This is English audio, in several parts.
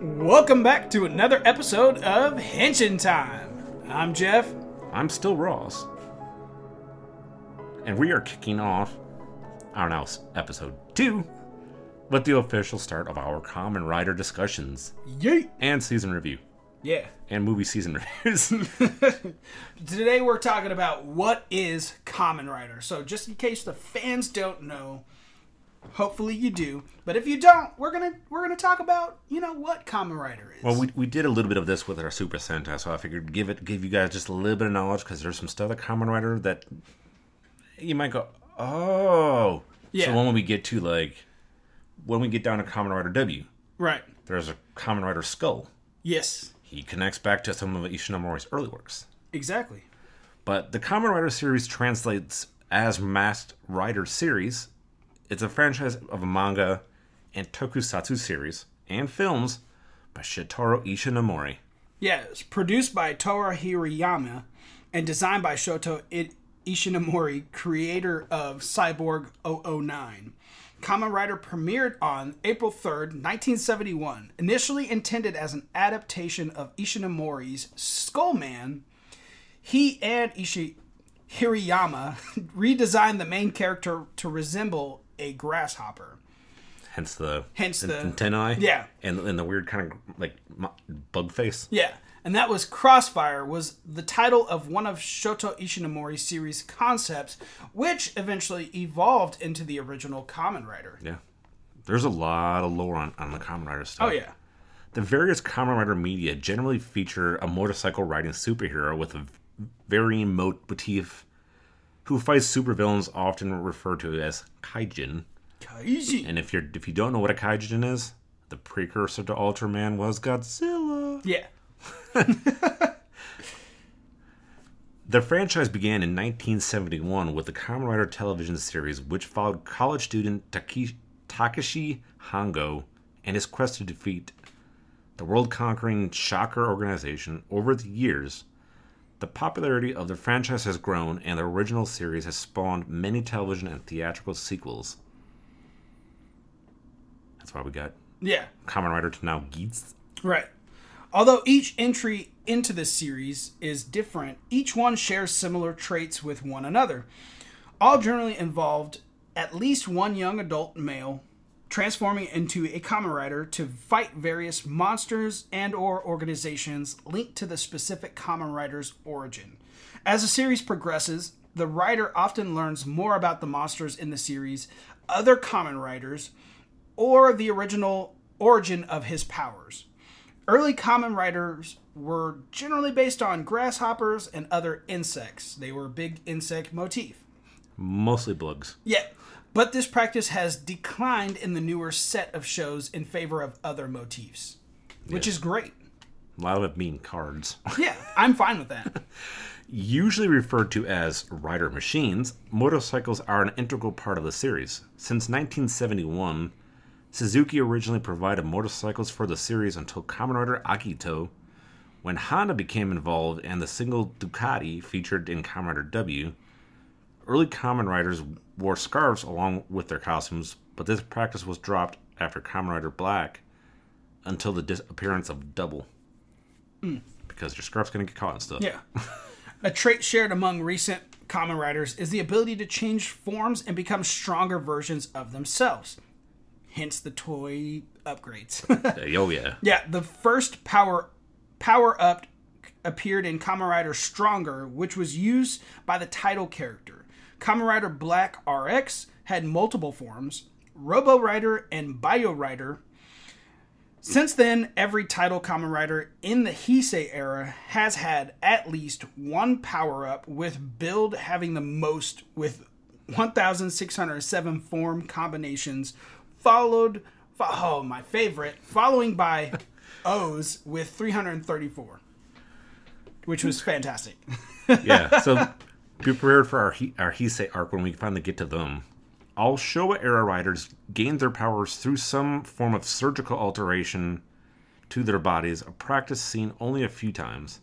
Welcome back to another episode of Henshin Time. I'm Jeff. I'm still Ross. And we are kicking off our now episode two with the official start of our Kamen Rider discussions Yeet. and season review Yeah. and movie season reviews. Today we're talking about what is Kamen Rider. So just in case the fans don't know, hopefully you do. But if you don't, we're gonna we're gonna talk about you know what Kamen Rider is. well, we, we did a little bit of this with our Super Sentai, so I figured give it give you guys just a little bit of knowledge because there's some stuff at Kamen Rider that you might go, oh, Yeah. So when we get to like when we get down to Kamen Rider W, right. there's a Kamen Rider Skull. Yes. He connects back to some of Ishinomori's early works. Exactly. But the Kamen Rider series translates as Masked Rider series. It's a franchise of a manga and tokusatsu series and films by Shotaro Ishinomori. It's produced by Toru Hirayama and designed by Shoto Ishinomori, creator of Cyborg 009. Kamen Rider premiered on April 3rd, 1971. Initially intended as an adaptation of Ishinomori's Skullman, he and Ishi Hirayama redesigned the main character to resemble a grasshopper. Hence the Hence the- antennae. Yeah. And, and the weird kind of like bug face. Yeah, and that was Crossfire was the title of one of Shoto Ishinomori's series concepts, which eventually evolved into the original Kamen Rider. Yeah. There's a lot of lore on, on the Kamen Rider stuff. Oh yeah, The various Kamen Rider media generally feature a motorcycle riding superhero with a varying motif who fights supervillains often referred to as kaijin. Kaiji. And if you're if you don't know what a kaijin is, the precursor to Ultraman was Godzilla. Yeah, The franchise began in 1971 with the Kamen Rider television series, which followed college student Taki- Takashi Hongo and his quest to defeat the world-conquering Shocker organization. Over the years, the popularity of the franchise has grown, and the original series has spawned many television and theatrical sequels. That's why we got yeah, Kamen Rider to now Geats. right. Although each entry into this series is different, each one shares similar traits with one another. All generally involved at least one young adult male transforming into a Kamen Rider to fight various monsters and or organizations linked to the specific Kamen Rider's origin. As the series progresses, the writer often learns more about the monsters in the series, other Kamen Riders, or the original origin of his powers. Early Kamen Riders were generally based on grasshoppers and other insects. They were a big insect motif. Mostly bugs. Yeah, but this practice has declined in the newer set of shows in favor of other motifs, which is great. A lot of mean cards. Yeah, I'm fine with that. Usually referred to as rider machines, motorcycles are an integral part of the series. Since 1971, Suzuki originally provided motorcycles for the series until Kamen Rider Agito. When Honda became involved and the single Ducati featured in Kamen Rider W, early Kamen Riders wore scarves along with their costumes, but this practice was dropped after Kamen Rider Black until the disappearance of Double. Hmm. Because your scarf's gonna get caught and stuff. Yeah. A trait shared among recent Kamen Riders is the ability to change forms and become stronger versions of themselves. Hence the toy upgrades. Oh yeah. Yeah, the first power power up appeared in Kamen Rider Stronger, which was used by the title character. Kamen Rider Black RX had multiple forms, Robo Rider and Bio Rider. Since then, every title Kamen Rider in the Heisei era has had at least one power up, with build having the most with 1,607 form combinations, followed, oh, my favorite, following by OOO with 334, which was fantastic. yeah. So be prepared for our he- our Heisei arc when we finally get to them. All Showa era riders gained their powers through some form of surgical alteration to their bodies, a practice seen only a few times.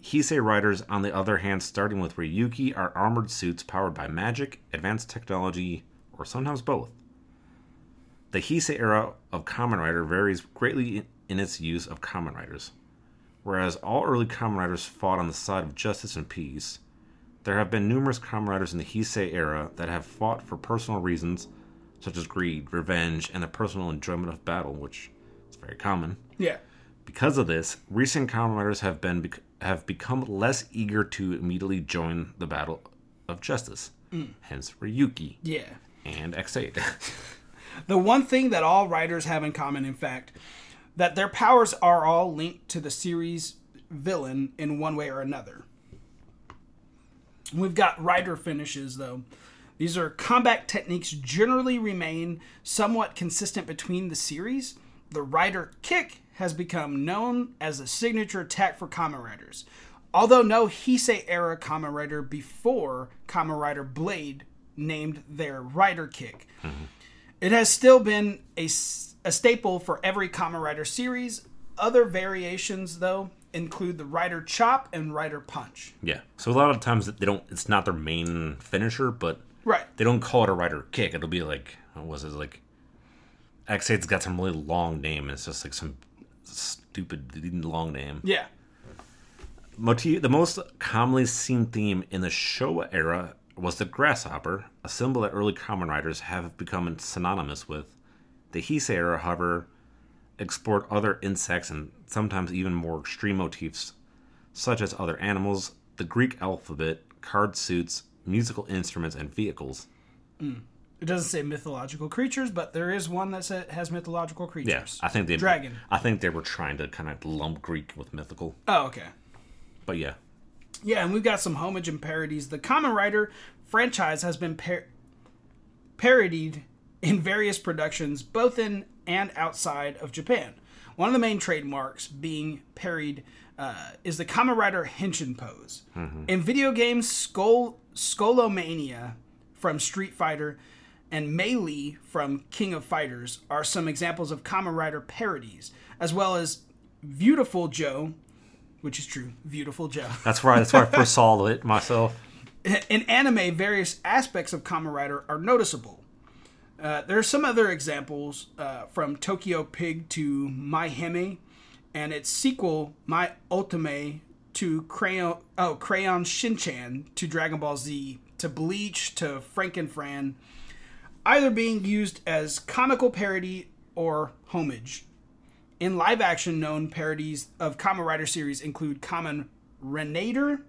Heisei riders, on the other hand, starting with Ryuki, are armored suits powered by magic, advanced technology, or sometimes both. The Heisei era of Kamen Rider varies greatly in its use of Kamen Riders. Whereas all early Kamen Riders fought on the side of justice and peace, there have been numerous Kamen Riders in the Heisei era that have fought for personal reasons, such as greed, revenge, and the personal enjoyment of battle, which is very common. Yeah. Because of this, recent Kamen Riders have been bec- have become less eager to immediately join the battle of justice. Mm. Hence Ryuki Yeah. and Ex-Aid. The one thing that all writers have in common, in fact, that their powers are all linked to the series villain in one way or another. We've got rider finishes, though. These are combat techniques generally remain somewhat consistent between the series. The rider kick has become known as a signature attack for Kamen Riders. Although no Heisei era Kamen Rider before Kamen Rider Blade named their rider kick. It has still been a, a staple for every Kamen Rider series. Other variations, though, include the Rider Chop and Rider Punch. yeah. So a lot of times they don't. It's not their main finisher, but Right. they don't call it a rider kick. It'll be like what was it like? Ex-Aid's got some really long name. And it's just like some stupid long name. Yeah. Motif, the most commonly seen theme in the Showa era was the grasshopper, a symbol that early Kamen Riders have become synonymous with. The Heisei era, however, explored other insects and sometimes even more extreme motifs, such as other animals, the Greek alphabet, card suits, musical instruments, and vehicles. Hmm. It doesn't say mythological creatures, but there is one that has mythological creatures. Yes, I think they Dragon. I think they were trying to kind of lump Greek with mythical, Oh, okay. but yeah, Yeah, and we've got some homage and parodies. The Kamen Rider franchise has been par- parodied in various productions, both in and outside of Japan. One of the main trademarks being parried uh, is the Kamen Rider Henshin pose. In video games, Skull Skullomania from Street Fighter and Melee from King of Fighters are some examples of Kamen Rider parodies, as well as Beautiful Joe, which is true, Beautiful Joe. that's where I, that's where I first saw it myself. in anime, various aspects of Kamen Rider are noticeable. Uh, there are some other examples uh, from Tokyo Pig to My-HiME, and its sequel, My Ultime, to Crayon, oh, Crayon Shinchan to Dragon Ball Z to Bleach to Franken Fran, either being used as comical parody or homage. In live action, known parodies of Kamen Rider series include Kamen Renator,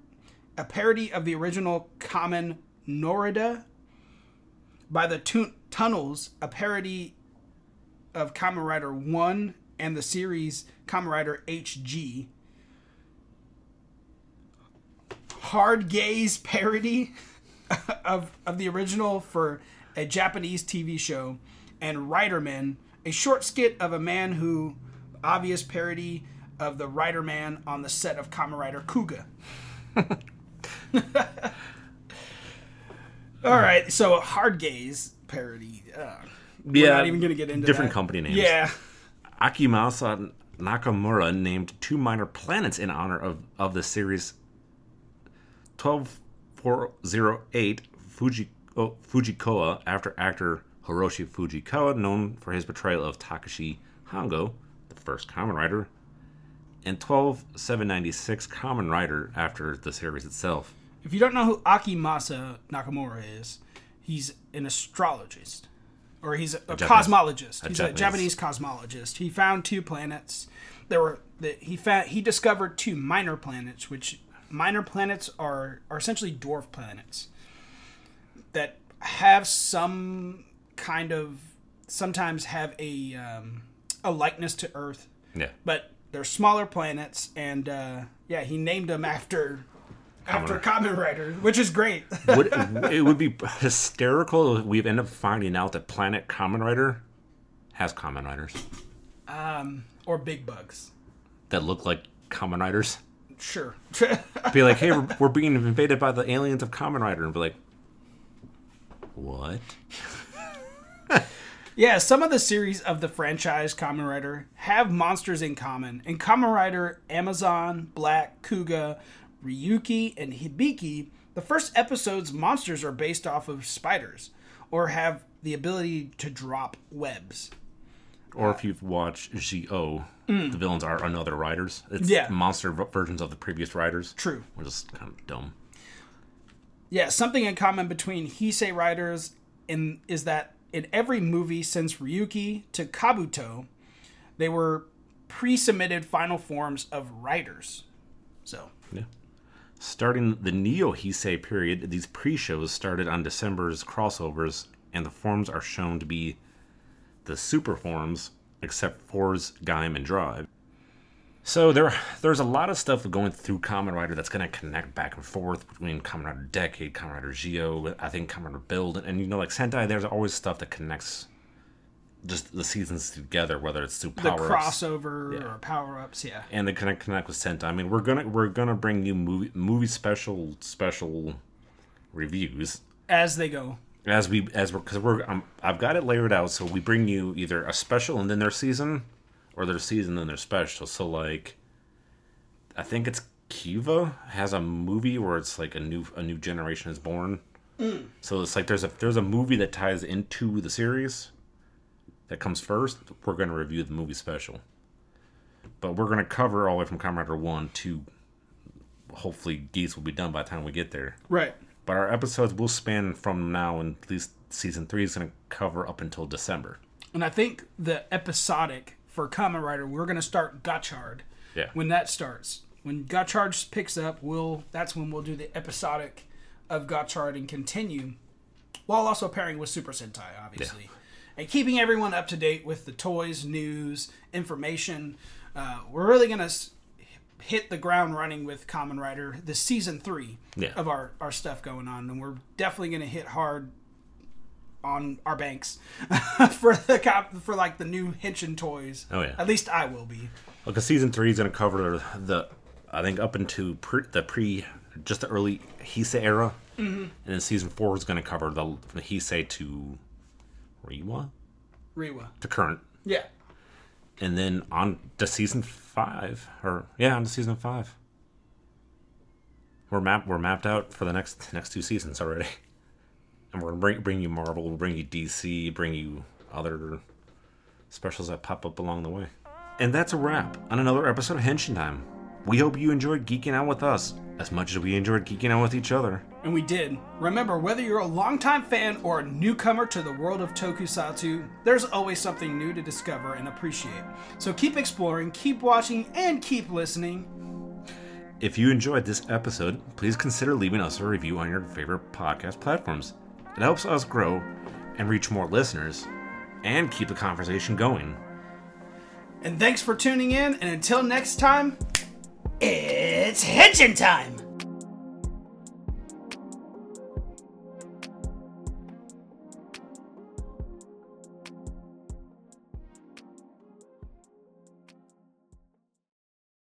a parody of the original Kamen Norida, by the tu- Tunnels, a parody of Kamen Rider 1 and the series Kamen Rider HG. Hard Gaze parody of, of the original for a Japanese TV show, and Riderman, a short skit of a man who, obvious parody of the Rider Man on the set of Kamen Rider Kuuga. All right, so hard gaze parody. Uh, we're Yeah, not even gonna get into different that. company names. Yeah, Akimasa Nakamura named two minor planets in honor of, of the series 12408 Fuji, oh, Fujioka after actor Hiroshi Fujikawa, known for his portrayal of Takashi Hongo, the first Kamen Rider, and 12796 Kamen Rider after the series itself. if you don't know who Akimasa Nakamura is, he's an astrologist, or he's a, a Japanese- cosmologist. a he's a Japanese- Japanese cosmologist. He found two planets. There were that he found he discovered two minor planets, which minor planets are are essentially dwarf planets that have some kind of sometimes have a um, a likeness to Earth, Yeah. but they're smaller planets, and uh, yeah, he named them after after. Kamen Rider, which is great. would, it would be hysterical if we end up finding out that Planet Kamen Rider has Kamen Riders um, or big bugs. that look like Kamen Riders. Sure. Be like, hey, we're, we're being invaded by the aliens of Kamen Rider, and be like, what? yeah, some of the series of the franchise Kamen Rider have monsters in common. In Kamen Rider Amazon, Black, Kuuga, Ryuki, and Hibiki, the first episode's monsters are based off of spiders or have the ability to drop webs. Or if you've watched Zi-O, the villains are another riders. It's Mm. Yeah. monster v- versions of the previous riders. True. Which is kind of dumb. Yeah, something in common between Heisei riders in is that in every movie since Ryuki to Kabuto, they were pre-submitted final forms of riders. So Yeah. Starting the Neo Heisei period, these pre shows started on December's crossovers, and the forms are shown to be the super forms, except Fourze, Gaim, and Drive. So there, there's a lot of stuff going through Kamen Rider that's going to connect back and forth between Kamen Rider Decade, Kamen Rider Zi-O, I think Kamen Rider Build, and, you know, like Sentai. There's always stuff that connects just the seasons together, whether it's through the power crossover or power-ups, yeah. and they connect connect with Sentai. I mean, we're gonna we're gonna bring you movie movie special special reviews As they go. as we as we're because we're um, I've got it layered out so we bring you either a special and then their season, or their season and their special. So like, I think it's Kiva has a movie where it's like a new a new generation is born. So it's like there's a there's a movie that ties into the series that comes first. We're gonna review the movie special, but we're gonna cover all the way from Kamen Rider one to hopefully Geats will be done by the time we get there. Right. But our episodes will span from now and at least season three is going to cover up until December. And I think the episodic for Kamen Rider, we're going to start Gotchard. Yeah. When that starts. When Gotchard picks up, we'll that's when we'll do the episodic of Gotchard and continue while also pairing with Super Sentai, obviously. And keeping everyone up to date with the toys, news, information. Uh, we're really going to hit the ground running with Kamen Rider, the season three Yeah. of our, our stuff going on. And we're definitely going to hit hard on our banks for the cop for like the new Henshin toys. Oh, yeah. At least I will be. Because season three is going to cover the, I think, up into pre, the pre, just the early Heisei era. Mm-hmm. And then season four is going to cover the the Heisei to Reiwa Rewa. to current. Yeah. And then on to season five, or yeah, on to season five. We're mapped. We're mapped out for the next next two seasons already, and we're gonna bring bring you Marvel, we'll bring you DC, bring you other specials that pop up along the way. And that's a wrap on another episode of Henshin Time. We hope you enjoyed geeking out with us as much as we enjoyed geeking out with each other. And we did. Remember, whether you're a longtime fan or a newcomer to the world of tokusatsu, there's always something new to discover and appreciate. So keep exploring, keep watching, and keep listening. If you enjoyed this episode, please consider leaving us a review on your favorite podcast platforms. It helps us grow and reach more listeners and keep the conversation going. And thanks for tuning in, and until next time, it's Henshin time!